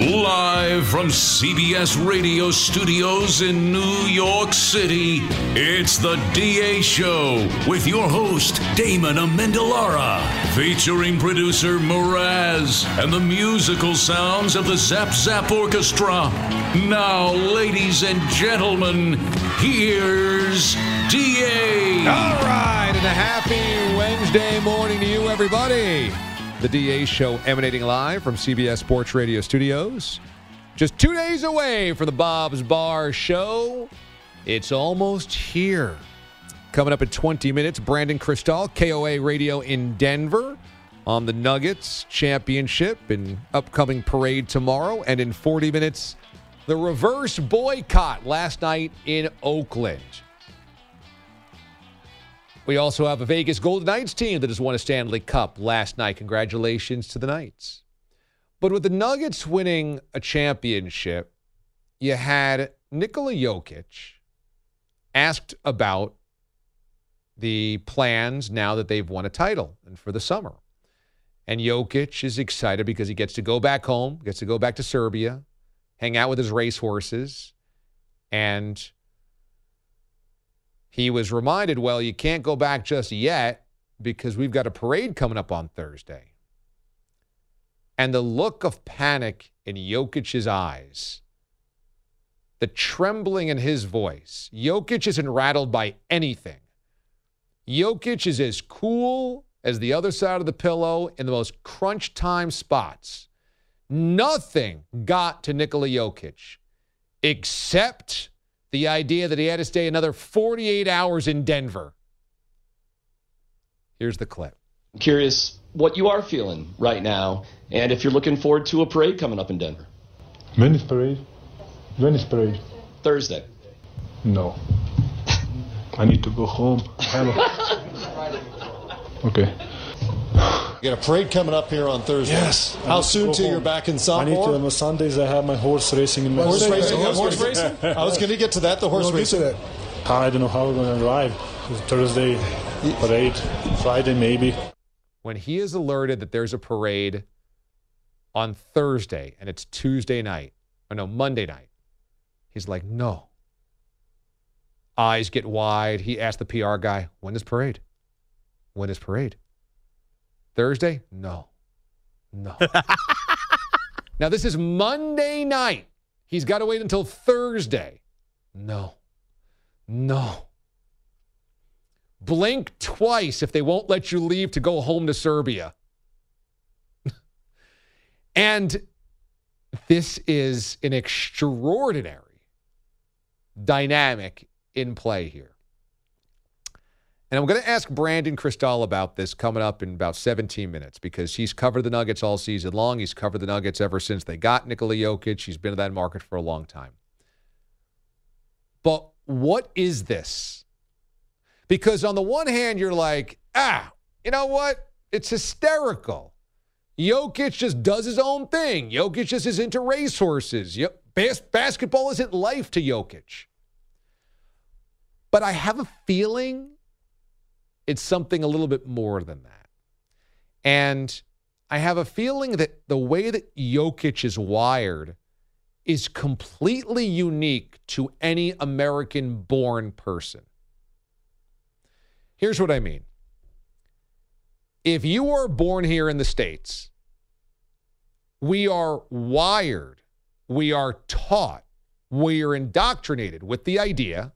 Live from CBS Radio Studios in New York City, it's the DA Show with your host, Damon Amendolara, featuring producer Mraz and the musical sounds of the Zap Zap Orchestra. Now, ladies and gentlemen, here's DA. All right, and a happy Wednesday morning to you, everybody. The DA show emanating live from CBS Sports Radio studios. Just two days away from the Bob's Bar show. It's almost here. Coming up in 20 minutes, Brandon Krisztal, KOA Radio in Denver on the Nuggets championship and upcoming parade tomorrow. And in 40 minutes, the reverse boycott last night in Oakland. We also have a Vegas Golden Knights team that has won a Stanley Cup last night. Congratulations to the Knights. But with the Nuggets winning a championship, you had Nikola Jokic asked about the plans now that they've won a title and for the summer. And Jokic is excited because he gets to go back home, gets to go back to Serbia, hang out with his racehorses, and he was reminded, well, you can't go back just yet because we've got a parade coming up on Thursday. And the look of panic in Jokic's eyes, the trembling in his voice. Jokic isn't rattled by anything. Jokic is as cool as the other side of the pillow in the most crunch time spots. Nothing got to Nikola Jokic except the idea that he had to stay another 48 hours in Denver. Here's the clip. I'm curious what you are feeling right now and if you're looking forward to a parade coming up in Denver. When is parade? When is parade? Thursday. No. I need to go home. okay. You got a parade coming up here on Thursday. Yes. How soon go till you're back in I Sombor? need to. On Sundays, I have my horse racing in my Horse city. racing. Horse Horse racing. racing. I was going to get to that. The horse We'll get to racing. that. I don't know how we're going to arrive. Thursday parade, Friday maybe. When he is alerted that there's a parade on Thursday and it's Tuesday night, or no, Monday night, he's like, no. Eyes get wide. He asked the PR guy, when is parade? When is parade? Thursday? No. No. now, this is Monday night. He's got to wait until Thursday. No. No. Blink twice if they won't let you leave to go home to Serbia. and this is an extraordinary dynamic in play here. And I'm going to ask Brandon Krisztal about this coming up in about 17 minutes because he's covered the Nuggets all season long. He's covered the Nuggets ever since they got Nikola Jokic. He's been in that market for a long time. But what is this? Because on the one hand, you're like, ah, you know what? It's hysterical. Jokic just does his own thing. Jokic just is into racehorses. Yep. Bas- basketball isn't life to Jokic. But I have a feeling it's something a little bit more than that. And I have a feeling that the way that Jokic is wired is completely unique to any American born person. Here's what I mean. If you are born here in the States, we are wired, we are taught, we are indoctrinated with the idea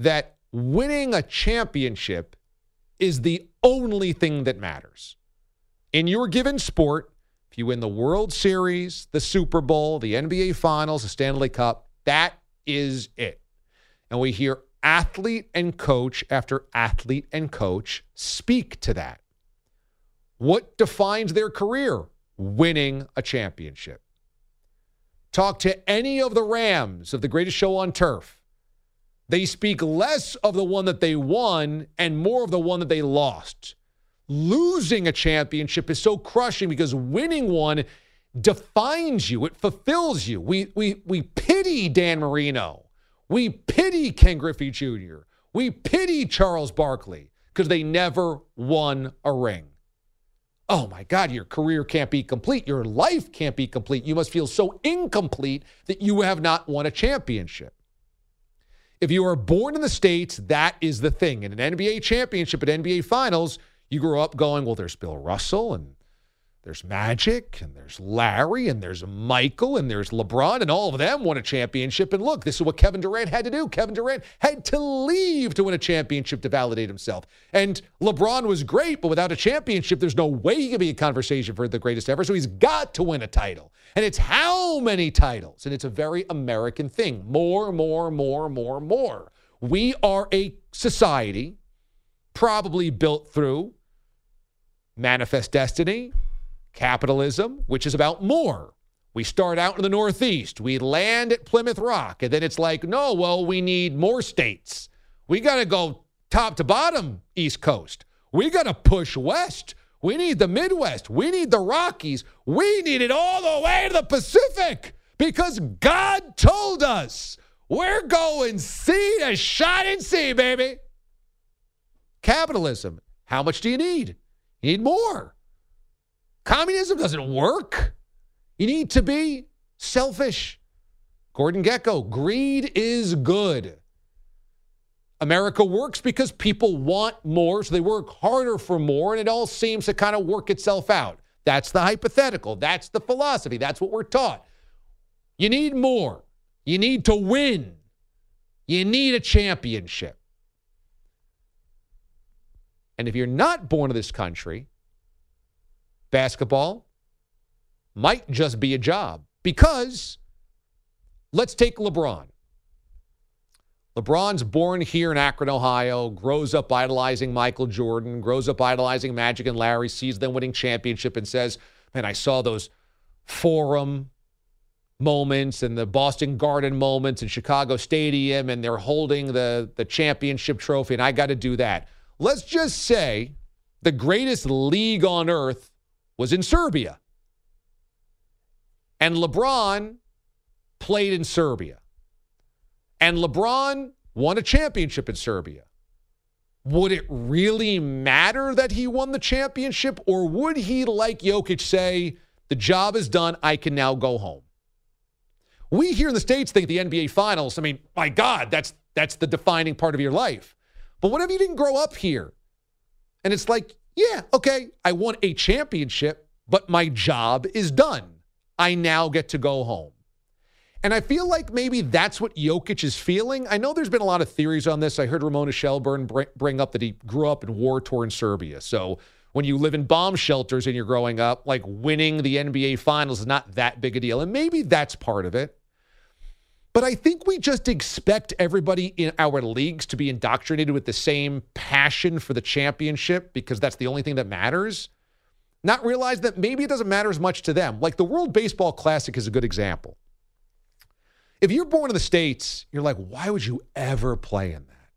that winning a championship is the only thing that matters. In your given sport, if you win the World Series, the Super Bowl, the NBA Finals, the Stanley Cup, that is it. And we hear athlete and coach after athlete and coach speak to that. What defines their career? Winning a championship. Talk to any of the Rams of the greatest show on turf. They speak less of the one that they won and more of the one that they lost. Losing a championship is so crushing because winning one defines you, it fulfills you. We, we, we pity Dan Marino. We pity Ken Griffey Jr. We pity Charles Barkley because they never won a ring. Oh my God, your career can't be complete. Your life can't be complete. You must feel so incomplete that you have not won a championship. If you are born in the States, that is the thing. In an NBA championship at NBA finals, you grow up going, well, there's Bill Russell and there's Magic and there's Larry and there's Michael and there's LeBron and all of them won a championship. And look, this is what Kevin Durant had to do. Kevin Durant had to leave to win a championship to validate himself. And LeBron was great, but without a championship, there's no way he can be a conversation for the greatest ever. So he's got to win a title. And it's how many titles? And it's a very American thing. More, more, more, more, more. We are a society probably built through manifest destiny, capitalism, which is about more. We start out in the Northeast, we land at Plymouth Rock, and then it's like, no, well, we need more states. We got to go top to bottom, East Coast. We got to push west. We need the Midwest. We need the Rockies. We need it all the way to the Pacific because God told us we're going sea to shine and sea, baby. Capitalism. How much do you need? You need more. Communism doesn't work. You need to be selfish. Gordon Gekko, greed is good. America works because people want more, so they work harder for more, and it all seems to kind of work itself out. That's the hypothetical. That's the philosophy. That's what we're taught. You need more. You need to win. You need a championship. And if you're not born in this country, basketball might just be a job because let's take LeBron. LeBron's born here in Akron, Ohio, grows up idolizing Michael Jordan, grows up idolizing Magic and Larry, sees them winning championship and says, Man, I saw those forum moments and the Boston Garden moments and Chicago Stadium, and they're holding the, the championship trophy, and I got to do that. Let's just say the greatest league on earth was in Serbia. And LeBron played in Serbia. And LeBron won a championship in Serbia. Would it really matter that he won the championship? Or would he, like Jokic, say, the job is done, I can now go home? We here in the States think the NBA Finals, I mean, my God, that's that's the defining part of your life. But what if you didn't grow up here? And it's like, yeah, okay, I won a championship, but my job is done. I now get to go home. And I feel like maybe that's what Jokic is feeling. I know there's been a lot of theories on this. I heard Ramona Shelburne bring up that he grew up in war torn Serbia. So when you live in bomb shelters and you're growing up, like winning the NBA finals is not that big a deal. And maybe that's part of it. But I think we just expect everybody in our leagues to be indoctrinated with the same passion for the championship because that's the only thing that matters. Not realize that maybe it doesn't matter as much to them. Like the World Baseball Classic is a good example. If you're born in the States, you're like, why would you ever play in that?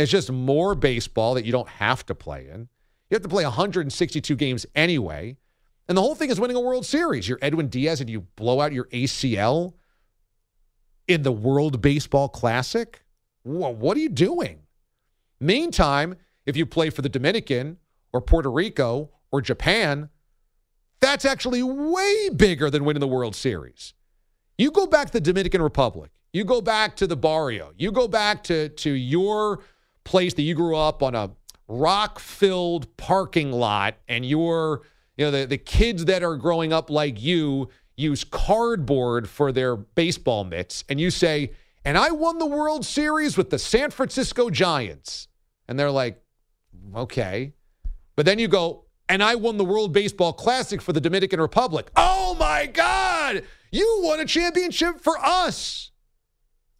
It's just more baseball that you don't have to play in. You have to play 162 games anyway. And the whole thing is winning a World Series. You're Edwin Diaz and you blow out your ACL in the World Baseball Classic? What are you doing? Meantime, if you play for the Dominican or Puerto Rico or Japan, that's actually way bigger than winning the World Series. You go back to the Dominican Republic, you go back to the barrio, you go back to, to your place that you grew up on a rock filled parking lot and you're, you know, the, the kids that are growing up like you use cardboard for their baseball mitts and you say, and I won the World Series with the San Francisco Giants. And they're like, okay. But then you go, and I won the World Baseball Classic for the Dominican Republic. Oh my God, you won a championship for us.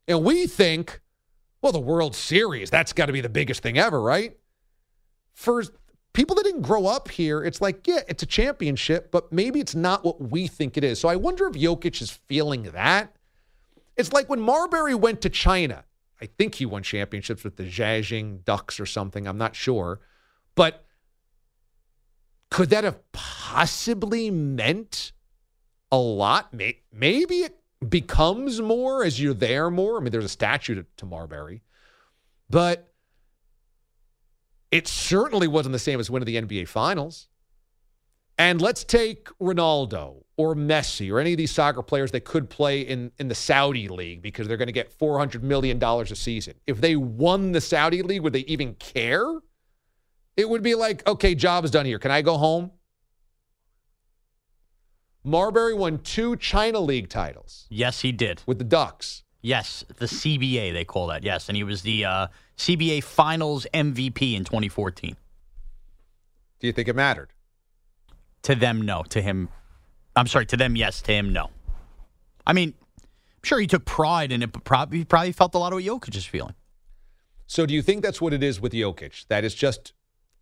And we think, well, the World Series, that's got to be the biggest thing ever, right? For people that didn't grow up here, it's like, yeah, it's a championship, but maybe it's not what we think it is. So I wonder if Jokic is feeling that. It's like when Marbury went to China. I think he won championships with the Jiaxing Ducks or something. I'm not sure. But could that have possibly meant a lot? Maybe it becomes more as you're there more. I mean, there's a statue to, to Marbury, but it certainly wasn't the same as winning the NBA Finals. And let's take Ronaldo or Messi or any of these soccer players that could play in, in the Saudi league because they're going to get $400 million a season. If they won the Saudi league, would they even care? It would be like, okay, job is done here. Can I go home? Marbury won two China League titles. Yes, he did. With the Ducks. Yes, the CBA, they call that. Yes. And he was the uh, CBA Finals MVP in 2014. Do you think it mattered? To them, no. To him, I'm sorry. To them, yes. To him, no. I mean, I'm sure he took pride in it, but probably, probably felt a lot of what Jokic is feeling. So do you think that's what it is with Jokic? That is just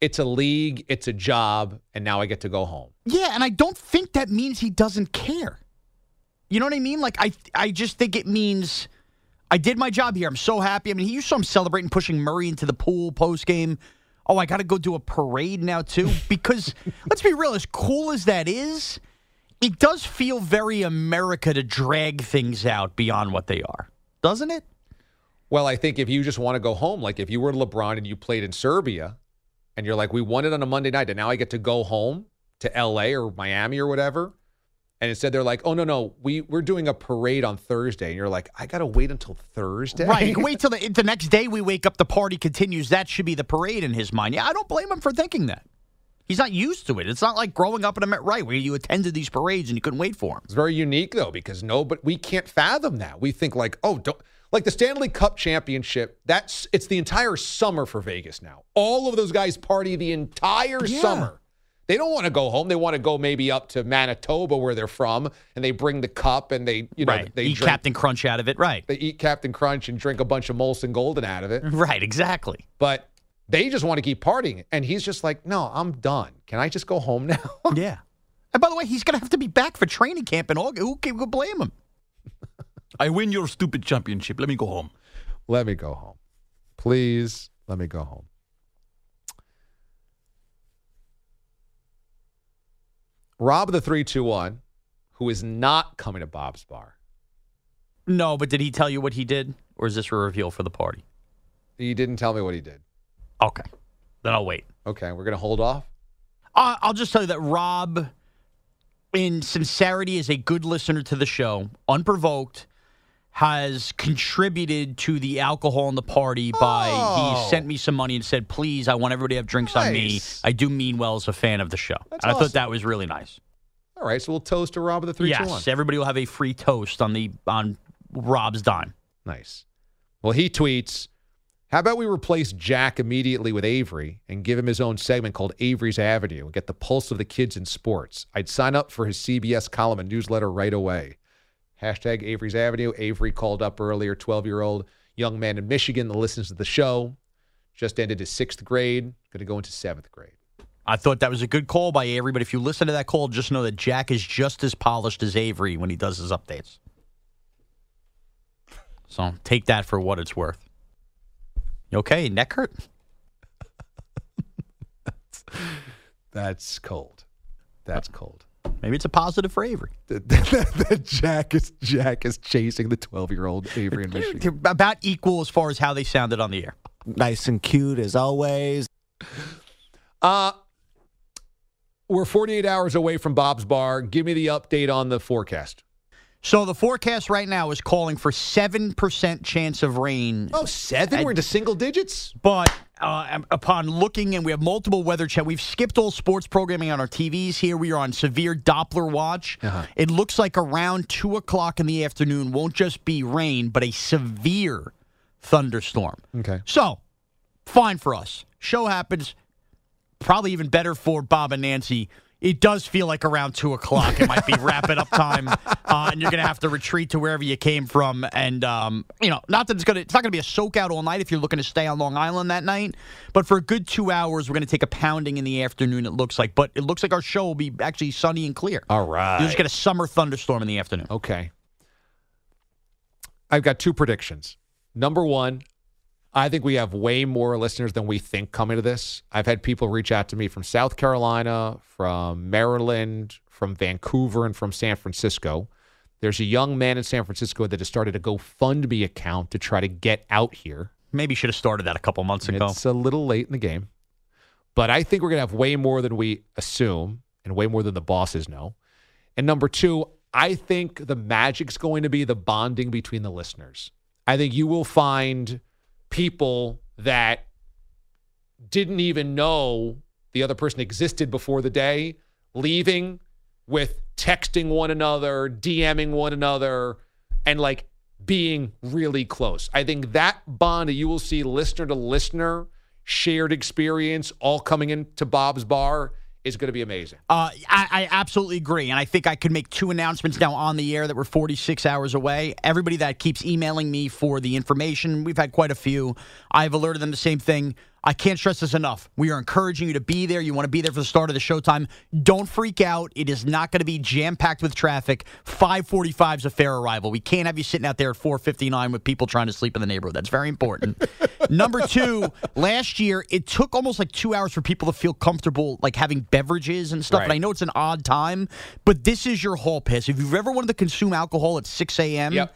it's a league, it's a job, and now I get to go home. Yeah, and I don't think that means he doesn't care. You know what I mean? Like I I just think it means I did my job here. I'm so happy. I mean, you saw him celebrating pushing Murray into the pool post game. Oh, I got to go do a parade now too because let's be real, as cool as that is, it does feel very America to drag things out beyond what they are. Doesn't it? Well, I think if you just want to go home, like if you were LeBron and you played in Serbia, and you're like, we won it on a Monday night, and now I get to go home to LA or Miami or whatever. And instead they're like, oh no, no, we, we're doing a parade on Thursday. And you're like, I gotta wait until Thursday. Right. wait till the, the next day we wake up, the party continues. That should be the parade in his mind. Yeah, I don't blame him for thinking that. He's not used to it. It's not like growing up in a Met right where you attended these parades and you couldn't wait for them. It's very unique though, because no, but we can't fathom that. We think like, oh, don't like the Stanley Cup championship, that's it's the entire summer for Vegas now. All of those guys party the entire yeah. summer. They don't want to go home. They want to go maybe up to Manitoba where they're from, and they bring the cup and they, you know, right. they eat drink, Captain Crunch out of it. Right. They eat Captain Crunch and drink a bunch of Molson Golden out of it. Right. Exactly. But they just want to keep partying, and he's just like, no, I'm done. Can I just go home now? yeah. And by the way, he's going to have to be back for training camp in August. Who can blame him? I win your stupid championship. Let me go home. Let me go home. Please let me go home. Rob the 321, who is not coming to Bob's Bar. No, but did he tell you what he did? Or is this a reveal for the party? He didn't tell me what he did. Okay. Then I'll wait. Okay. We're going to hold off? Uh, I'll just tell you that Rob, in sincerity, is a good listener to the show, unprovoked has contributed to the alcohol in the party by oh. he sent me some money and said, "Please, I want everybody to have drinks nice. on me. I do mean well as a fan of the show." That's awesome. I thought that was really nice. All right, so we'll toast to Rob of the three yes, everybody will have a free toast on the on Rob's dime. Nice. Well, he tweets. How about we replace Jack immediately with Avery and give him his own segment called Avery's Avenue and get the pulse of the kids in sports? I'd sign up for his CBS column and newsletter right away. Hashtag Avery's Avenue. Avery called up earlier, 12 year old young man in Michigan that listens to the show. Just ended his sixth grade, going to go into seventh grade. I thought that was a good call by Avery, but if you listen to that call, just know that Jack is just as polished as Avery when he does his updates. So take that for what it's worth. You okay, neck hurt? that's, that's cold. That's cold. Maybe it's a positive for Avery. that Jack is Jack is chasing the twelve year old Avery in Michigan. About equal as far as how they sounded on the air. Nice and cute as always. Uh we're 48 hours away from Bob's Bar. Give me the update on the forecast. So the forecast right now is calling for seven percent chance of rain. Oh, seven? We're into single digits. But uh, upon looking, and we have multiple weather chat. We've skipped all sports programming on our TVs here. We are on severe Doppler watch. Uh-huh. It looks like around two o'clock in the afternoon won't just be rain, but a severe thunderstorm. Okay. So, fine for us. Show happens. Probably even better for Bob and Nancy. It does feel like around two o'clock. It might be wrap it up time, uh, and you're gonna have to retreat to wherever you came from. And um, you know, not that it's gonna, it's not gonna be a soak out all night if you're looking to stay on Long Island that night. But for a good two hours, we're gonna take a pounding in the afternoon. It looks like, but it looks like our show will be actually sunny and clear. All right. You just get a summer thunderstorm in the afternoon. Okay. I've got two predictions. Number one, I think we have way more listeners than we think coming to this. I've had people reach out to me from South Carolina, from Maryland, from Vancouver, and from San Francisco. There's a young man in San Francisco that has started a GoFundMe account to try to get out here. Maybe should have started that a couple months ago. It's a little late in the game. But I think we're going to have way more than we assume and way more than the bosses know. And number two, I think the magic's going to be the bonding between the listeners. I think you will find people that didn't even know the other person existed before the day leaving with texting one another, DMing one another, and like being really close. I think that bond you will see listener to listener, shared experience, all coming into Bob's bar is going to be amazing. Uh, I, I absolutely agree. And I think I could make two announcements now on the air that we're 46 hours away. Everybody that keeps emailing me for the information, we've had quite a few. I've alerted them the same thing. I can't stress this enough. We are encouraging you to be there. You want to be there for the start of the showtime. Don't freak out. It is not going to be jam packed with traffic. 5:45 is a fair arrival. We can't have you sitting out there at 4:59 with people trying to sleep in the neighborhood. That's very important. Number two, last year it took almost like two hours for people to feel comfortable, like having beverages and stuff. Right. And I know it's an odd time, but this is your hall pass. If you've ever wanted to consume alcohol at 6 a.m. Yep.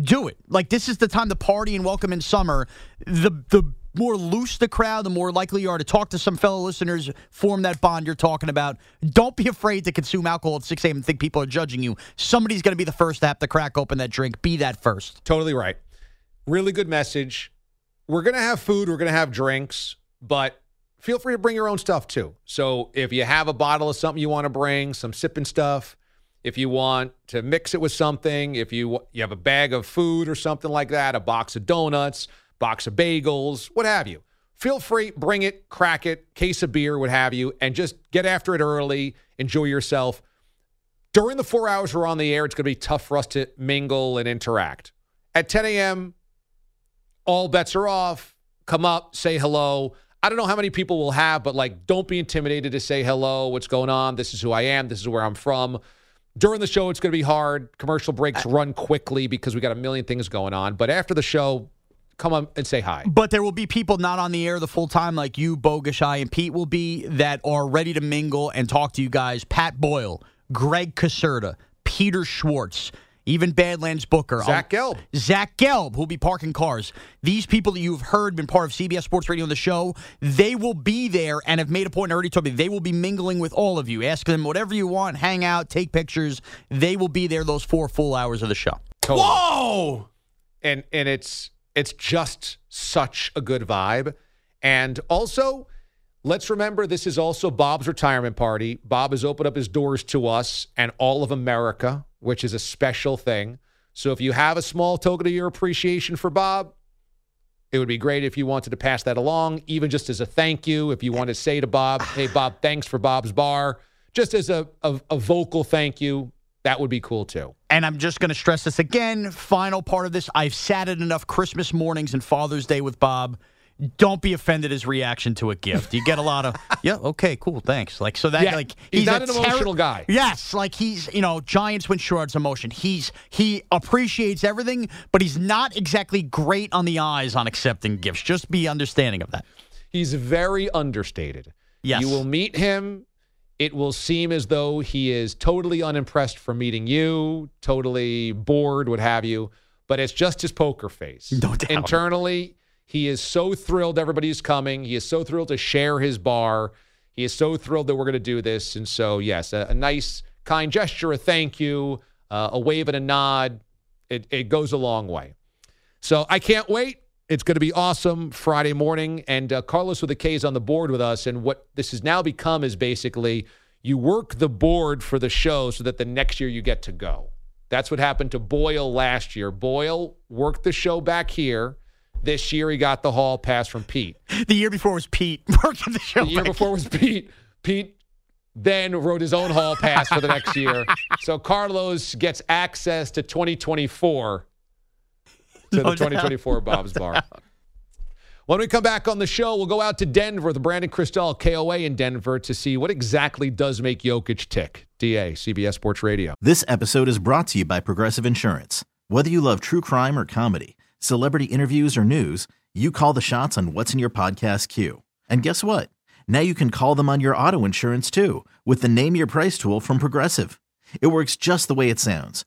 do it. Like this is the time to party and welcome in summer. The the more loose the crowd, the more likely you are to talk to some fellow listeners, form that bond you're talking about. Don't be afraid to consume alcohol at 6 a.m. and think people are judging you. Somebody's going to be the first to have to crack open that drink. Be that first. Totally right. Really good message. We're going to have food, we're going to have drinks, but feel free to bring your own stuff too. So if you have a bottle of something you want to bring, some sipping stuff, if you want to mix it with something, if you you have a bag of food or something like that, a box of donuts, box of bagels, what have you. Feel free, bring it, crack it, case of beer, what have you, and just get after it early, enjoy yourself. During the four hours we're on the air, it's going to be tough for us to mingle and interact. At 10 a.m., all bets are off. Come up, say hello. I don't know how many people will have, but like, don't be intimidated to say hello. What's going on? This is who I am. This is where I'm from. During the show, it's going to be hard. Commercial breaks uh, run quickly because we got a million things going on. But after the show, come on and say hi. But there will be people not on the air the full time, like you, Bogush, I, and Pete will be, that are ready to mingle and talk to you guys. Pat Boyle, Greg Caserta, Peter Schwartz, even Badlands Booker. Zach oh, Gelb. Zach Gelb, who'll be parking cars. These people that you've heard been part of CBS Sports Radio on the show, they will be there and have made a point already told me they will be mingling with all of you. Ask them whatever you want, hang out, take pictures. They will be there those four full hours of the show. Totally. Whoa! and and it's it's just such a good vibe. And also let's remember this is also bob's retirement party. Bob has opened up his doors to us and all of america which is a special thing. So if you have a small token of your appreciation for bob it would be great if you wanted to pass that along even just as a thank you if you want to say to bob hey bob thanks for bob's bar. Just as a, a, a vocal thank you that would be cool too And I'm just going to stress this again. Final part of this. I've sat at enough Christmas mornings and Father's Day with Bob. Don't be offended his reaction to a gift. You get a lot of, yeah, okay, cool, thanks. Like, so that, Yeah, like, he's not a an emotional guy. Yes, like he's, you know, Giants win Sherrod's emotion. He's, he appreciates everything, but he's not exactly great on the eyes on accepting gifts. Just be understanding of that. He's very understated. Yes. You will meet him. It will seem as though he is totally unimpressed from meeting you, totally bored, what have you. But it's just his poker face. No doubt. Internally, he is so thrilled everybody's coming. He is so thrilled to share his bar. He is so thrilled that we're going to do this. And so, yes, a, a nice, kind gesture, a thank you, uh, a wave and a nod. It, it goes a long way. So I can't wait. It's going to be awesome Friday morning. And uh, Carlos with the K's on the board with us. And what this has now become is basically you work the board for the show so that the next year you get to go. That's what happened to Boyle last year. Boyle worked the show back here. This year he got the hall pass from Pete. The year before was Pete working the show. The year before was Pete. Pete then wrote his own hall pass for the next year. So Carlos gets access to 2024 to No the doubt. 2024 Bob's Bar. When we come back on the show, we'll go out to Denver with Brandon Krisztal, KOA in Denver, to see what exactly does make Jokic tick. DA, CBS Sports Radio. This episode is brought to you by Progressive Insurance. Whether you love true crime or comedy, celebrity interviews or news, you call the shots on what's in your podcast queue. And guess what? Now you can call them on your auto insurance too with the Name Your Price tool from Progressive. It works just the way it sounds.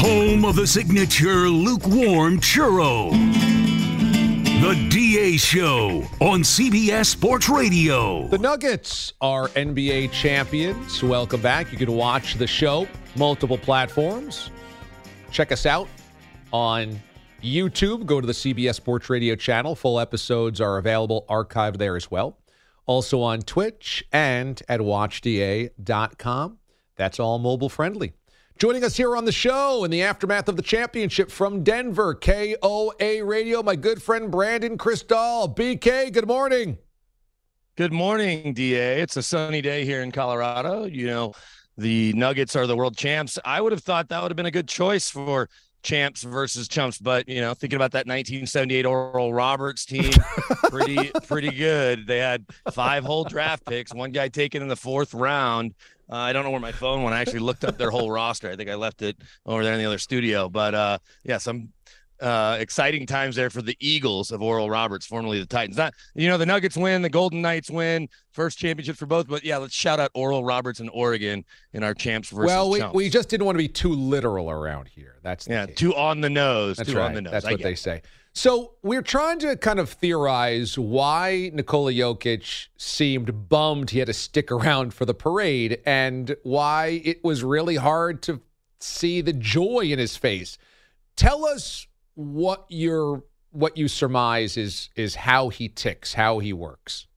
Home of the signature lukewarm churro. The DA Show on CBS Sports Radio. The Nuggets are NBA champions. Welcome back. You can watch the show multiple platforms. Check us out on YouTube. Go to the CBS Sports Radio channel. Full episodes are available archived there as well. Also on Twitch and at watchda.com. That's all mobile friendly. Joining us here on the show in the aftermath of the championship from Denver, KOA Radio, my good friend Brandon Krisztal. BK, good morning. Good morning, DA. It's a sunny day here in Colorado. You know, the Nuggets are the world champs. I would have thought that would have been a good choice for champs versus chumps, but you know, thinking about that 1978 Oral Roberts team, pretty pretty good. They had five whole draft picks, one guy taken in the fourth round. Uh, I don't know where my phone went. I actually looked up their whole roster. I think I left it over there in the other studio. But uh, yeah, some uh, exciting times there for the Eagles of Oral Roberts, formerly the Titans. Not, you know, the Nuggets win, the Golden Knights win, first championship for both. But yeah, let's shout out Oral Roberts and Oregon in our champs versus well, we, chumps. we just didn't want to be too literal around here. That's the yeah, key. two on the nose, That's two right. on the nose. That's I what they it. say. So we're trying to kind of theorize why Nikola Jokic seemed bummed he had to stick around for the parade and why it was really hard to see the joy in his face. Tell us what your what you surmise is is how he ticks, how he works.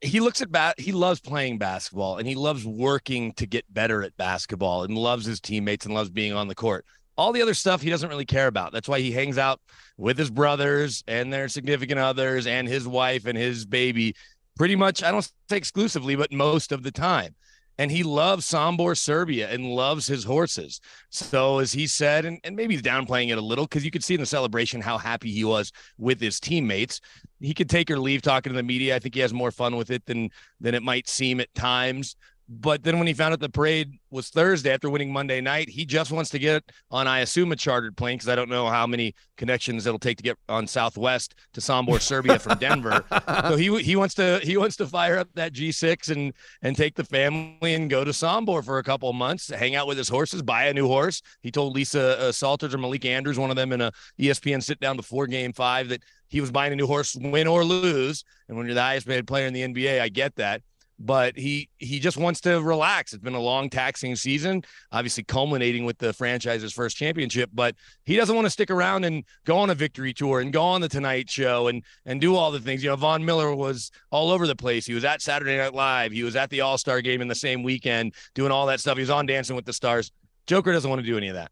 he looks at bat he loves playing basketball and he loves working to get better at basketball and loves his teammates and loves being on the court all the other stuff he doesn't really care about that's why he hangs out with his brothers and their significant others and his wife and his baby pretty much i don't say exclusively but most of the time and he loves Sombor Serbia and loves his horses. So as he said, and, and maybe downplaying it a little because you could see in the celebration how happy he was with his teammates. He could take or leave talking to the media. I think he has more fun with it than than it might seem at times. But then when he found out the parade was Thursday after winning Monday night, he just wants to get on, I assume, a chartered plane because I don't know how many connections it'll take to get on Southwest to Sombor, Serbia from Denver. so he he wants to he wants to fire up that G6 and and take the family and go to Sombor for a couple of months, to hang out with his horses, buy a new horse. He told Lisa uh, Salters or Malik Andrews, one of them, in a ESPN sit down before Game Five, that he was buying a new horse, win or lose. And when you're the highest paid player in the NBA, I get that but he he just wants to relax. It's been a long, taxing season, obviously culminating with the franchise's first championship. But he doesn't want to stick around and go on a victory tour and go on the Tonight Show and and do all the things. You know, Von Miller was all over the place. He was at Saturday Night Live. He was at the All Star Game in the same weekend, doing all that stuff. He was on Dancing with the Stars. Joker doesn't want to do any of that.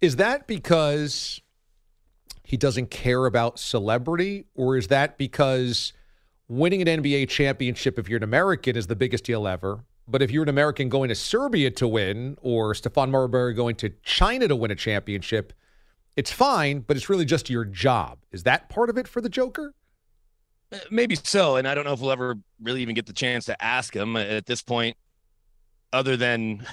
Is that because he doesn't care about celebrity, or is that because winning an NBA championship, if you're an American, is the biggest deal ever. But if you're an American going to Serbia to win, or Stephon Marbury going to China to win a championship, it's fine, but it's really just your job. Is that part of it for the Joker? Uh, maybe so. And I don't know if we'll ever really even get the chance to ask him at this point, other than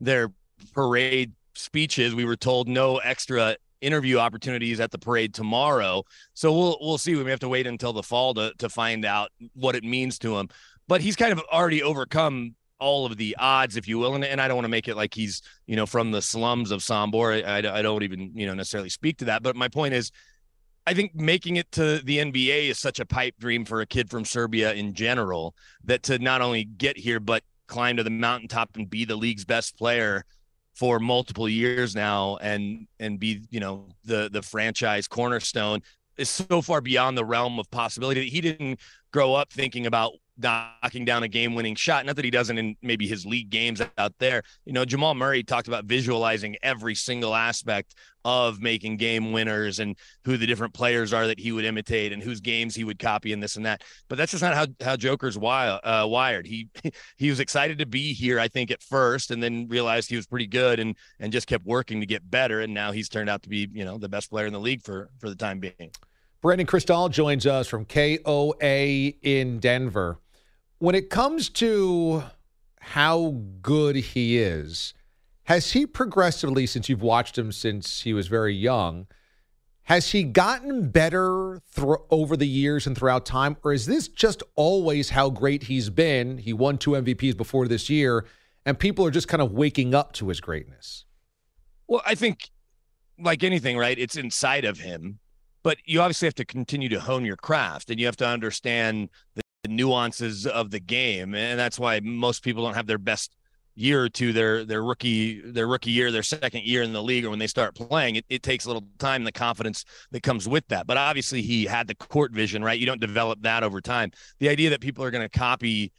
their parade speeches. We were told no extra interview opportunities at the parade tomorrow. So we'll we'll see. We may have to wait until the fall to to find out what it means to him. But he's kind of already overcome all of the odds, if you will, and, and I don't want to make it like he's you know from the slums of Sombor. I, I, I don't even you know necessarily speak to that. But my point is. I think making it to the NBA is such a pipe dream for a kid from Serbia in general that to not only get here but climb to the mountaintop and be the league's best player for multiple years now and and be you know the the franchise cornerstone is so far beyond the realm of possibility that he didn't grow up thinking about knocking down a game winning shot. Not that he doesn't in maybe his league games out there. You know, Jamal Murray talked about visualizing every single aspect of making game winners and who the different players are that he would imitate and whose games he would copy and this and that. But that's just not how how Joker's uh, wired. He he was excited to be here, I think, at first, and then realized he was pretty good and and just kept working to get better. And now he's turned out to be you know the best player in the league for for the time being. Brandon Krisztal joins us from KOA in Denver. When it comes to how good he is, has he progressively, since you've watched him since he was very young, has he gotten better over the years and throughout time, or is this just always how great he's been? He won two MVPs before this year, and people are just kind of waking up to his greatness. Well, I think, like anything, right? It's inside of him, but you obviously have to continue to hone your craft, and you have to understand the nuances of the game, and that's why most people don't have their best year or two their their rookie their rookie year their second year in the league or when they start playing it, it takes a little time the confidence that comes with that. But obviously he had the court vision right? You don't develop that over time. The idea that people are going to copy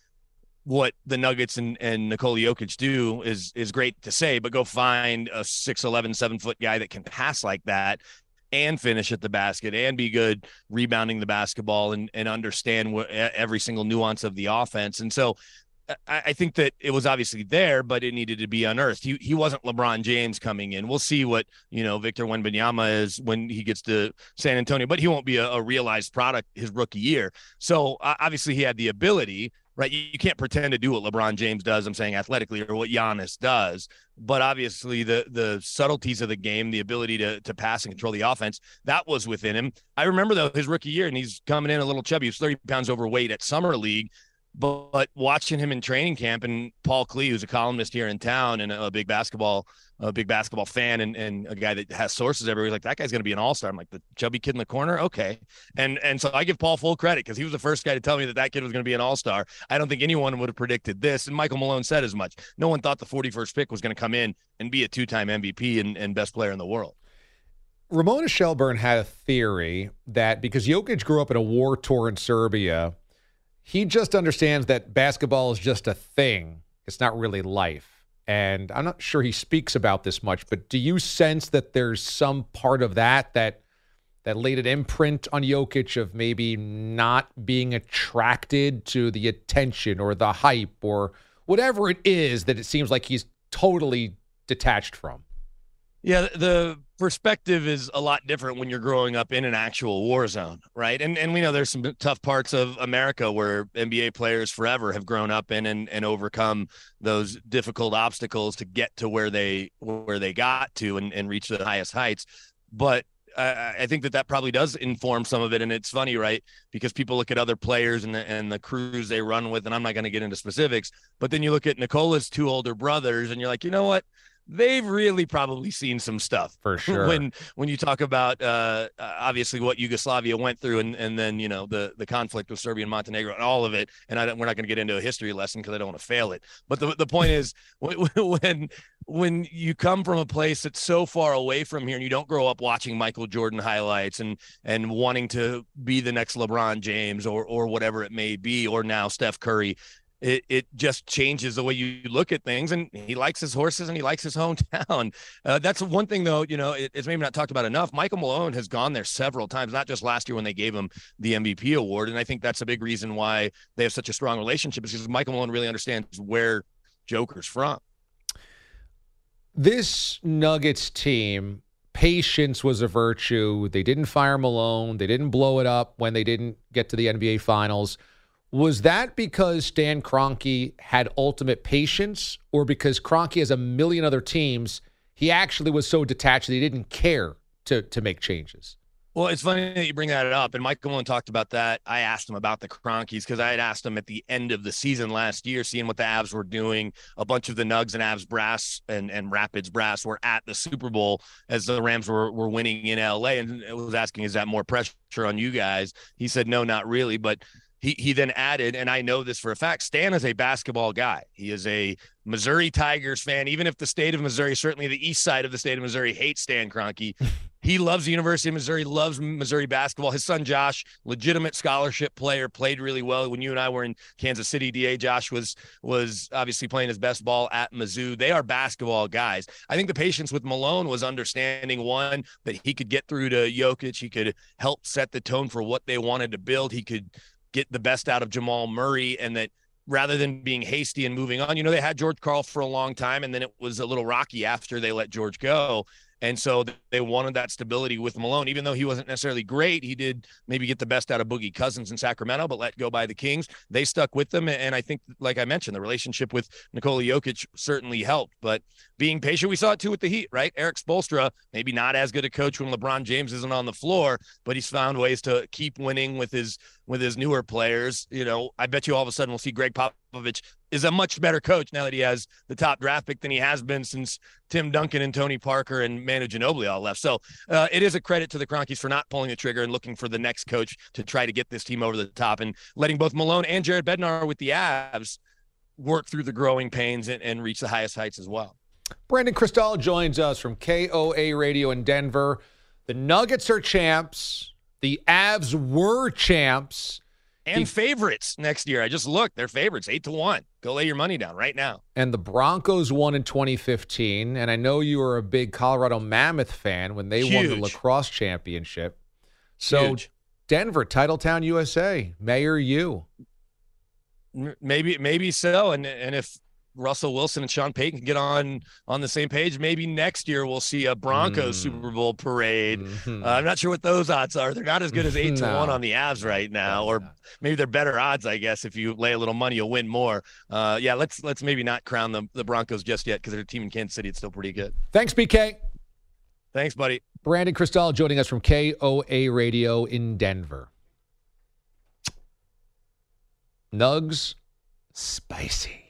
what the Nuggets and, and Nikola Jokic do is is great to say, but go find a 6'11, 7 foot guy that can pass like that and finish at the basket and be good rebounding the basketball and, and understand what, every single nuance of the offense. And so I, think that it was obviously there, but it needed to be unearthed. He he wasn't LeBron James coming in. We'll see what you know Victor Wembanyama is when he gets to San Antonio, but he won't be a, a realized product his rookie year. So uh, obviously he had the ability, right? You, you, can't pretend to do what LeBron James does. I'm saying athletically, or what Giannis does. But obviously the the subtleties of the game, the ability to to pass and control the offense, that was within him. I remember though his rookie year, and he's coming in a little chubby. He's 30 pounds overweight at summer league but watching him in training camp and Paul Klee, who's a columnist here in town and a big basketball, a big basketball fan and, and a guy that has sources everywhere, he's like that guy's going to be an all star. I'm like the chubby kid in the corner, okay. And and so I give Paul full credit because he was the first guy to tell me that that kid was going to be an all star. I don't think anyone would have predicted this, and Michael Malone said as much. No one thought the 41st pick was going to come in and be a two time MVP and, and best player in the world. Ramona Shelburne had a theory that because Jokic grew up in a war torn Serbia he just understands that basketball is just a thing. It's not really life. And I'm not sure he speaks about this much, but do you sense that there's some part of that that that laid an imprint on Jokic of maybe not being attracted to the attention or the hype or whatever it is that it seems like he's totally detached from? Yeah, the perspective is a lot different when you're growing up in an actual war zone, right? And and we know there's some tough parts of America where NBA players forever have grown up in and, and overcome those difficult obstacles to get to where they where they got to and, and reach the highest heights. But I, I think that that probably does inform some of it. And it's funny, right? Because people look at other players and the, and the crews they run with, and I'm not going to get into specifics, but then you look at Nikola's two older brothers and you're like, you know what? They've really probably seen some stuff for sure. when when you talk about uh, uh, obviously what Yugoslavia went through, and and then you know the the conflict with Serbia and Montenegro and all of it. And I don't, we're not going to get into a history lesson because I don't want to fail it. But the the point is when when you come from a place that's so far away from here and you don't grow up watching Michael Jordan highlights and and wanting to be the next LeBron James or or whatever it may be, or now Steph Curry, it, it just changes the way you look at things. And he likes his horses and he likes his hometown. Uh, that's one thing, though, you know, it, it's maybe not talked about enough. Michael Malone has gone there several times, not just last year when they gave him the MVP award. And I think that's a big reason why they have such a strong relationship is because Michael Malone really understands where Joker's from. This Nuggets team, patience was a virtue. They didn't fire Malone. They didn't blow it up when they didn't get to the NBA Finals. Was that because Stan Kroenke had ultimate patience, or because Kroenke has a million other teams? He actually was so detached that he didn't care to to make changes. Well, it's funny that you bring that up. And Mike Malone talked about that. I asked him about the Kroenkes because I had asked him at the end of the season last year, seeing what the Avs were doing. A bunch of the Nugs and Avs brass and, and Rapids brass were at the Super Bowl as the Rams were, were winning in LA. And I was asking, is that more pressure on you guys? He said, no, not really. But he, he then added, and I know this for a fact, Stan is a basketball guy. He is a Missouri Tigers fan, even if the state of Missouri, certainly the east side of the state of Missouri, hates Stan Kroenke. he loves the University of Missouri, loves Missouri basketball. His son Josh, legitimate scholarship player, played really well. When you and I were in Kansas City, DA Josh was was obviously playing his best ball at Mizzou. They are basketball guys. I think the patience with Malone was understanding one that he could get through to Jokic, he could help set the tone for what they wanted to build. He could get the best out of Jamal Murray and that rather than being hasty and moving on, you know, they had George Karl for a long time and then it was a little rocky after they let George go. And so they wanted that stability with Malone, even though he wasn't necessarily great. He did maybe get the best out of Boogie Cousins in Sacramento, but let go by the Kings. They stuck with them. And I think, like I mentioned, the relationship with Nikola Jokic certainly helped. But being patient, we saw it too with the Heat, right? Erik Spoelstra, maybe not as good a coach when LeBron James isn't on the floor, but he's found ways to keep winning with his with his newer players. You know, I bet you all of a sudden we'll see Gregg Popovich is a much better coach now that he has the top draft pick than he has been since Tim Duncan and Tony Parker and Manu Ginobili all left. So uh, it is a credit to the Kroenkes for not pulling the trigger and looking for the next coach to try to get this team over the top and letting both Malone and Jared Bednar with the Avs work through the growing pains and, and reach the highest heights as well. Brandon Krisztal joins us from KOA Radio in Denver. The Nuggets are champs. The Avs were champs and he, favorites next year. I just looked; they're favorites, eight to one. Go lay your money down right now. And the Broncos won in 2015, and I know you were a big Colorado Mammoth fan when they Huge. won the lacrosse championship. So Huge. Denver, Titletown, USA, Mayor you. Maybe, maybe so. And and if Russell Wilson and Sean Payton can get on on the same page. Maybe next year we'll see a Broncos mm. Super Bowl parade. Mm-hmm. Uh, I'm not sure what those odds are. They're not as good as eight no. to one on the Avs right now, or maybe they're better odds. I guess if you lay a little money, you'll win more. Uh, yeah, let's let's maybe not crown the the Broncos just yet because their team in Kansas City. It's still pretty good. Thanks, BK. Thanks, buddy. Brandon Krisztal joining us from KOA Radio in Denver. Nugs, spicy.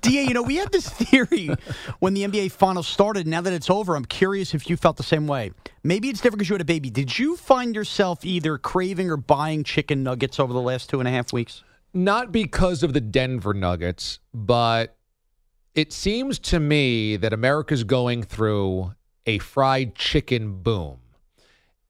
Da, you know, we had this theory when the NBA Finals started. Now that it's over, I'm curious if you felt the same way. Maybe it's different because you had a baby. Did you find yourself either craving or buying chicken nuggets over the last two and a half weeks? Not because of the Denver Nuggets, but it seems to me that America's going through a fried chicken boom.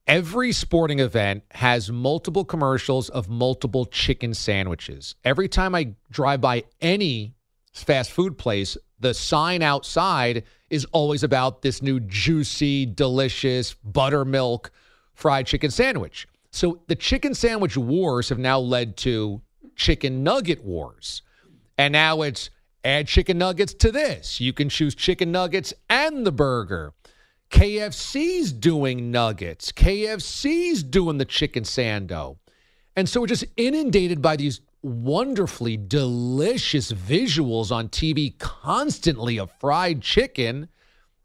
Every sporting event has multiple commercials of multiple chicken sandwiches. Every time I drive by any fast food place, the sign outside is always about this new juicy, delicious buttermilk fried chicken sandwich. So the chicken sandwich wars have now led to chicken nugget wars. And now it's add chicken nuggets to this. You can choose chicken nuggets and the burger. KFC's doing nuggets. KFC's doing the chicken sando. And so we're just inundated by these wonderfully delicious visuals on TV constantly of fried chicken.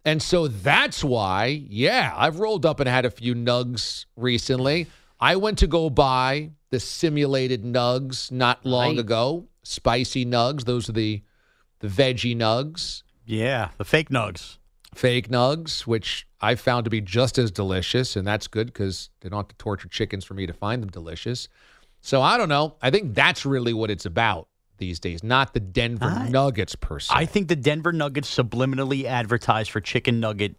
And so that's why, yeah, I've rolled up and had a few nugs recently. I went to go buy the simulated nugs not long right. ago, spicy nugs. Those are the the veggie nugs, Yeah, the fake nugs. fake nugs, which I found to be just as delicious, and that's good because they don't have to torture chickens for me to find them delicious. So I don't know. I think that's really what it's about these days, not the Denver I- Nuggets per se. I think the Denver Nuggets subliminally advertised for chicken nugget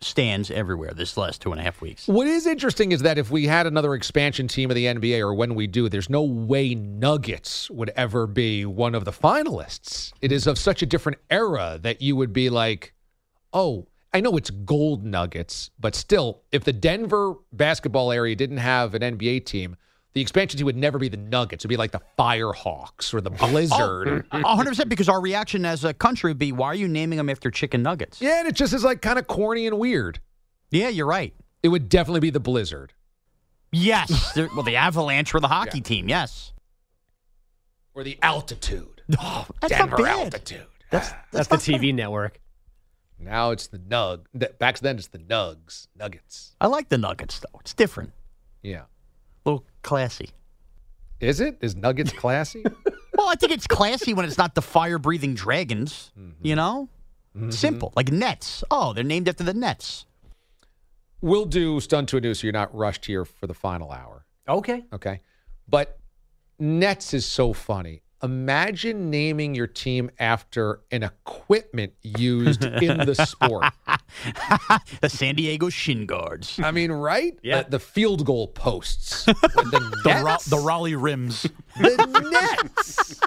stands everywhere this last two and a half weeks. What is interesting is that if we had another expansion team of the NBA, or when we do, there's no way Nuggets would ever be one of the finalists. It is of such a different era that you would be like, oh, I know it's gold Nuggets, but still, if the Denver basketball area didn't have an NBA team, the expansion team would never be the Nuggets. It'd be like the Firehawks or the oh, oh. Blizzard. A 100% because our reaction as a country would be, why are you naming them after chicken nuggets? Yeah, and it just is like kind of corny and weird. Yeah, you're right. It would definitely be the Blizzard. Yes. Well, the Avalanche were the hockey team, yes. Or the altitude. Oh, that's Denver not bad. altitude. That's, That's the TV network. Now it's the Nug. th- Back then it's the Nugs, Nuggets. I like the Nuggets, though. It's different. Yeah. A little classy. Is it? Is Nuggets classy? Well, I think it's classy when it's not the fire breathing dragons, Mm-hmm. you know? Simple. Like Nets. Oh, they're named after the Nets. we'll do stun to a new so you're not rushed here for the final hour. Okay. Okay. But Nets is so funny. Imagine naming your team after an equipment used in the sport. the San Diego Shin Guards. I mean, right? Yeah. The, the field goal posts. the, The, Nets. the Raleigh Rims. the Nets.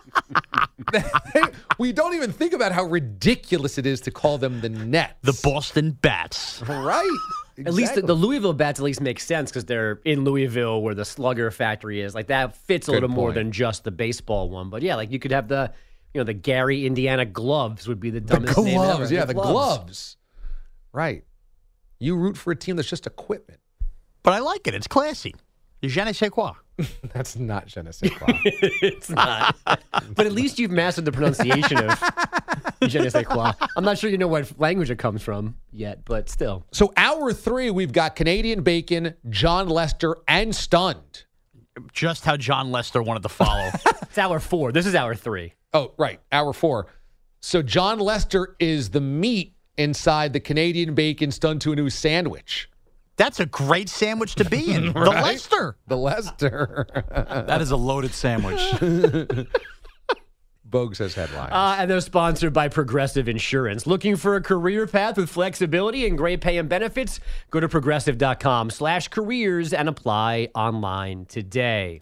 we don't even think about how ridiculous it is to call them the Nets. the Boston Bats. right. At least the, the Louisville bats at least make sense because they're in Louisville where the Slugger factory is. Like that fits a Good little more than just the baseball one. But yeah, like you could have the, you know, the Gary Indiana gloves would be the the dumbest name ever. gloves. Yeah, the gloves. Right. You root for a team that's just equipment. But I like it. It's classy. Je ne sais quoi. That's not je ne sais quoi. it's not. but at least you've mastered the pronunciation of je ne sais quoi. I'm not sure you know what language it comes from yet, but still. so hour three, we've got Canadian Bacon, Jon Lester, and Stunned. Just how Jon Lester wanted to follow. It's hour four. This is hour three. Oh, right. Hour four. So Jon Lester is the meat inside the Canadian Bacon Stunned to a New sandwich. That's a great sandwich to be in. The Lester. The Lester. That is a loaded sandwich. Bogue says headlines. Uh, and they're sponsored by Progressive Insurance. Looking for a career path with flexibility and great pay and benefits? Go to progressive.com slash careers and apply online today.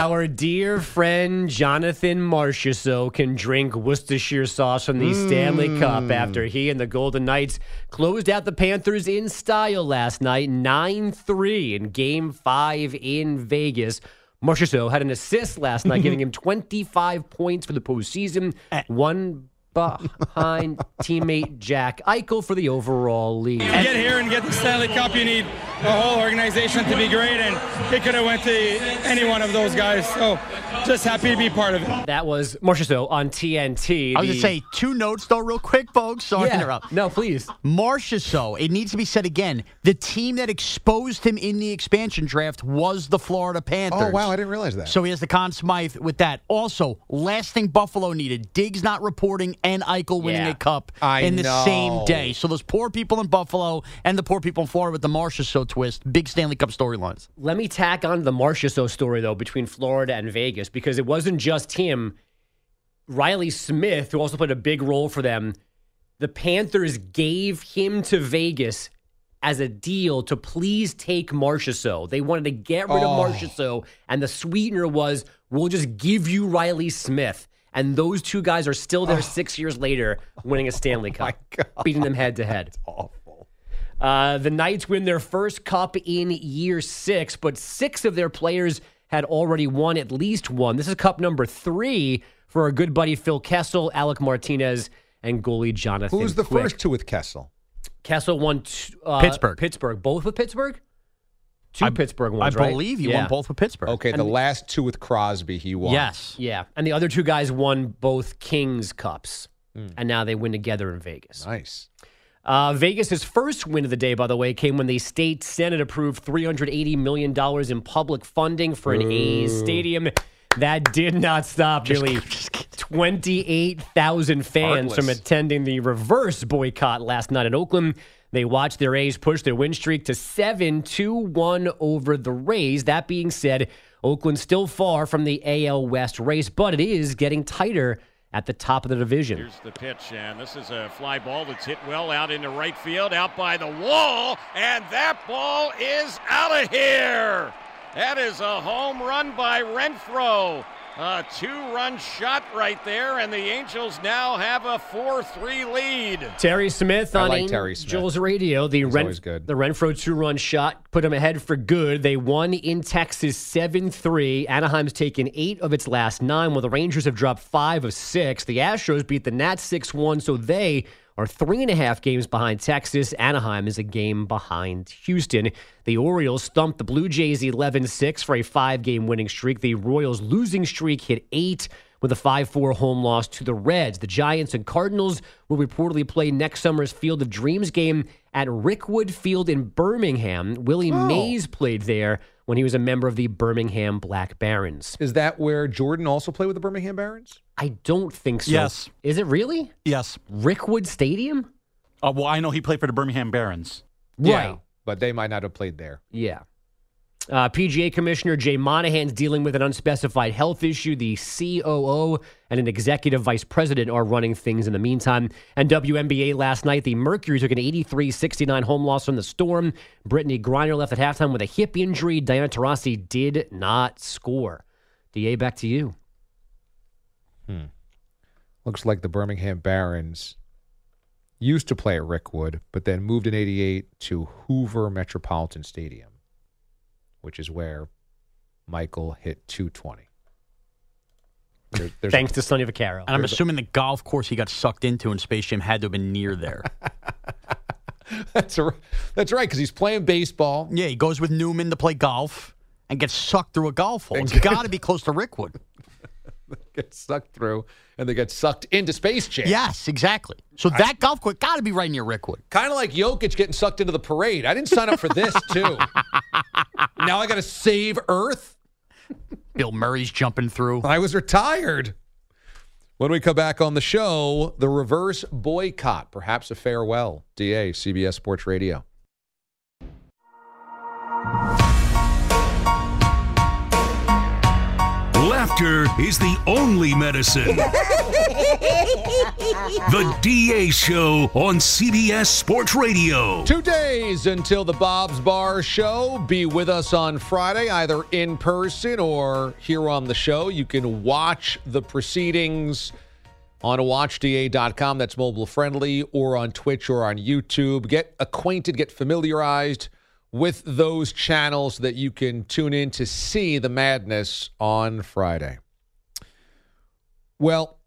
Our dear friend Jonathan Marchessault can drink Worcestershire sauce from the Stanley hmm. Cup after he and the Golden Knights closed out the Panthers in style last night, 9 3 in game five in Vegas. Marchessault had an assist last night, giving him 25 points for the postseason, eh. one behind teammate Jack Eichel for the overall lead. You get here and get the Stanley Cup, you need the whole organization to be great, and it could have went to any one of those guys. So, just happy to be part of it. That was Marchessault on TNT. I was The- going to say two notes, though, real quick, folks. Sorry to interrupt. No, please. Marchessault, it needs to be said again, the team that exposed him in the expansion draft was the Florida Panthers. oh, wow. I didn't realize that. So he has the Conn Smythe with that. Also, last thing Buffalo needed, Diggs not reporting and Eichel winning Yeah. a cup I in the know. same day. So those poor people in Buffalo and the poor people in Florida with the Marchessault twist, big Stanley Cup storylines. Let me tack on the Marchessault story though between Florida and Vegas because it wasn't just him. Riley Smith, who also played a big role for them, the Panthers gave him to Vegas as a deal to please take Marchessault. They wanted to get rid Oh. of Marchessault, and the sweetener was, "We'll just give you Riley Smith." And those two guys are still there six years later, winning a Stanley Cup, beating them head to head. Awful. Uh, the Knights win their first cup in year six, but six of their players had already won at least one. This is cup number three for our good buddy Phil Kessel, Alec Martinez, and goalie Jonathan. Who was the Quick. first two with Kessel? Kessel won t- uh, Pittsburgh. Pittsburgh, both with Pittsburgh. Two I- Pittsburgh I ones, right? I believe he yeah. won both with Pittsburgh. Okay, the last two with Crosby, he won. Yes. Yeah, and the other two guys won both Kings Cups, Hmm. and now they win together in Vegas. Nice. Uh, Vegas's first win of the day, by the way, came when the state senate approved $380 million in public funding for an A's stadium. That did not stop nearly 28,000 fans from attending the reverse boycott last night in Oakland. They watched their A's push their win streak to 7 2 1 over the Rays. That being said, Oakland's still far from the AL West race, but it is getting tighter at the top of the division. Here's the pitch, and this is a fly ball that's hit well out into right field, out by the wall, and that ball is out of here. That is a home run by Renfroe. A two run shot right there, and the Angels now have a 4 3 lead. Terry Smith on like Terry Smith. Angels Radio. The Ren- good. the Renfroe two-run shot put them ahead for good. They won in Texas seven-three. Anaheim's taken eight of its last nine, while the Rangers have dropped five of six. The Astros beat the Nats six-one, so they are three and a half games behind Texas. Anaheim is a game behind Houston. The Orioles stumped the Blue Jays 11-6 for a five-game winning streak. The Royals' losing streak hit eight with a 5 4 home loss to the Reds. The Giants and Cardinals will reportedly play next summer's Field of Dreams game at Rickwood Field in Birmingham. Willie oh. Mays played there when he was a member of the Birmingham Black Barons. Is that where Jordan also played with the Birmingham Barons? I don't think so. Yes. Is it really? Yes. Rickwood Stadium? Uh, well, I know he played for the Birmingham Barons. Right. But they might not have played there. Yeah. Uh, PGA Commissioner Jay Monahan's dealing with an unspecified health issue. The COO and an executive vice president are running things in the meantime. And WNBA last night, the Mercury took an 83 69 home loss from the Storm. Brittney Griner left at halftime with a hip injury. Diana Taurasi did not score. DA, back to you. Hmm. Looks like the Birmingham Barons used to play at Rickwood, but then moved in 88 to Hoover Metropolitan Stadium, which is where Michael hit 220. There- there's a- Thanks to Sonny Vaccaro. And I'm assuming the golf course he got sucked into in Space Jam had to have been near there. that's, a, that's right, because he's playing baseball. yeah, he goes with Newman to play golf and gets sucked through a golf hole. It's got to be close to Rickwood. Gets sucked through, and they get sucked into Space Jam. Yes, exactly. So that golf course got to be right near Rickwood. Kind of like Jokic getting sucked into the parade. I didn't sign up for this, too. now I got to save Earth? Bill Murray's jumping through. I was retired. When we come back on the show, the reverse boycott, perhaps a farewell. DA, CBS Sports Radio. Laughter is the only medicine. the DA Show on CBS Sports Radio. Two days until the Bob's Bar show. Be with us on Friday, either in person or here on the show. You can watch the proceedings on watchda.com. That's mobile friendly, or on Twitch or on YouTube. Get acquainted, get familiarized with those channels that you can tune in to see the madness on Friday. Well,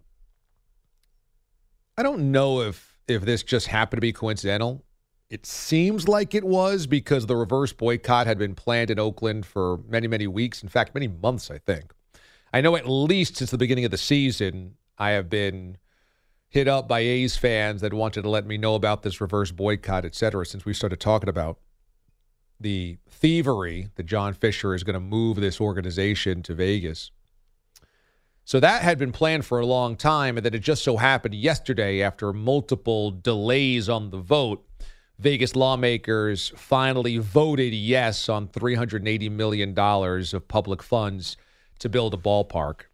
I don't know if if this just happened to be coincidental. It seems like it was because the reverse boycott had been planned in Oakland for many, many weeks. In fact, many months, I think. I know at least since the beginning of the season, I have been hit up by A's fans that wanted to let me know about this reverse boycott, et cetera, since we started talking about the thievery that John Fisher is going to move this organization to Vegas. So that had been planned for a long time, and then it just so happened yesterday, after multiple delays on the vote, Vegas lawmakers finally voted yes on $380 million of public funds to build a ballpark.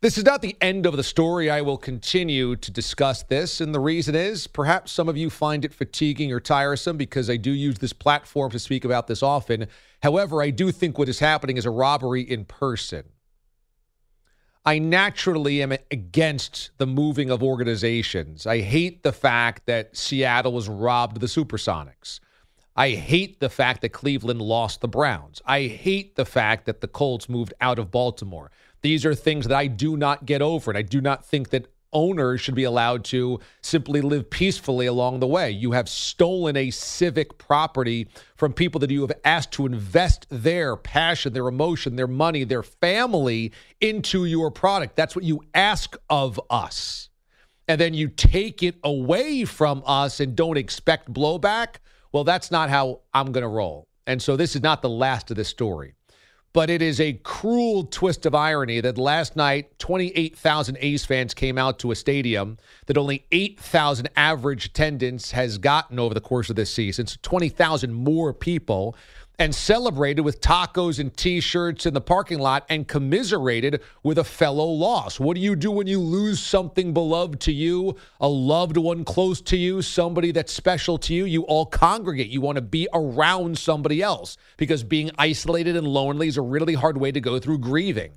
This is not the end of the story. I will continue to discuss this. And the reason is perhaps some of you find it fatiguing or tiresome because I do use this platform to speak about this often. However, I do think what is happening is a robbery in person. I naturally am against the moving of organizations. I hate the fact that Seattle was robbed of the Supersonics. I hate the fact that Cleveland lost the Browns. I hate the fact that the Colts moved out of Baltimore. These are things that I do not get over, and I do not think that owners should be allowed to simply live peacefully along the way. You have stolen a civic property from people that you have asked to invest their passion, their emotion, their money, their family into your product. That's what you ask of us. and then you take it away from us and don't expect blowback, well, that's not how I'm going to roll. And so this is not the last of this story. But it is a cruel twist of irony that last night, 28,000 A's fans came out to a stadium that only 8,000 average attendance has gotten over the course of this season. So 20,000 more people and celebrated with tacos and t shirts in the parking lot and commiserated with a fellow loss. What do you do when you lose something beloved to you, a loved one close to you, somebody that's special to you? You all congregate. You want to be around somebody else because being isolated and lonely is a really hard way to go through grieving.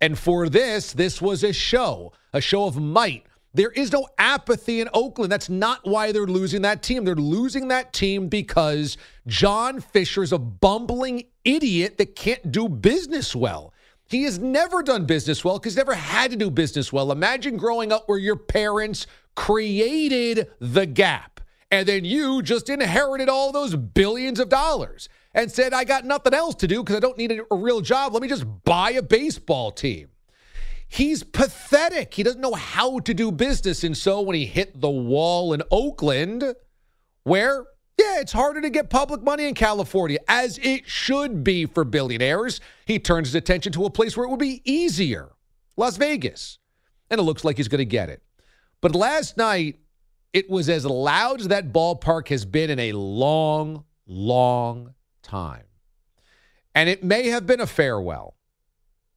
And for this, this was a show, a show of might there is no apathy in Oakland. That's not why they're losing that team. They're losing that team because John Fisher's a bumbling idiot that can't do business well. He has never done business well because never had to do business well. Imagine growing up where your parents created the gap and then you just inherited all those billions of dollars and said, I got nothing else to do because I don't need a real job. Let me just buy a baseball team. He's pathetic. He doesn't know how to do business. And so when he hit the wall in Oakland, where, yeah, it's harder to get public money in California, as it should be for billionaires, he turns his attention to a place where it would be easier Las Vegas. And it looks like he's going to get it. But last night, it was as loud as that ballpark has been in a long, long time. And it may have been a farewell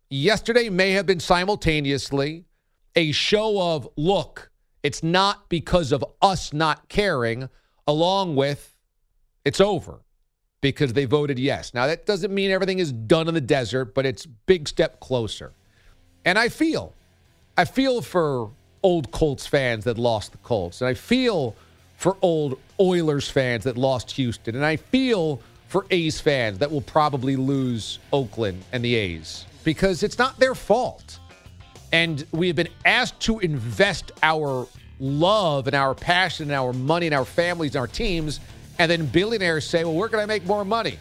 yesterday may have been simultaneously a show of look, it's not because of us not caring, along with it's over because they voted yes. Now, that doesn't mean everything is done in the desert, but it's big step closer. And I feel, I feel for old Colts fans that lost the Colts, and I feel for old Oilers fans that lost Houston, and I feel for A's fans that will probably lose Oakland and the A's because it's not their fault. And we have been asked to invest our love and our passion and our money and our families and our teams. And then billionaires say, well, where can I make more money?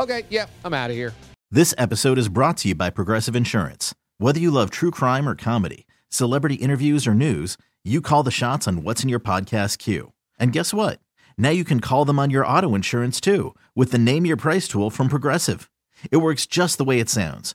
Okay, yeah, I'm out of here. This episode is brought to you by Progressive Insurance. Whether you love true crime or comedy, celebrity interviews or news, you call the shots on what's in your podcast queue. And guess what? Now you can call them on your auto insurance too with the Name Your Price tool from Progressive. It works just the way it sounds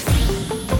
Bye.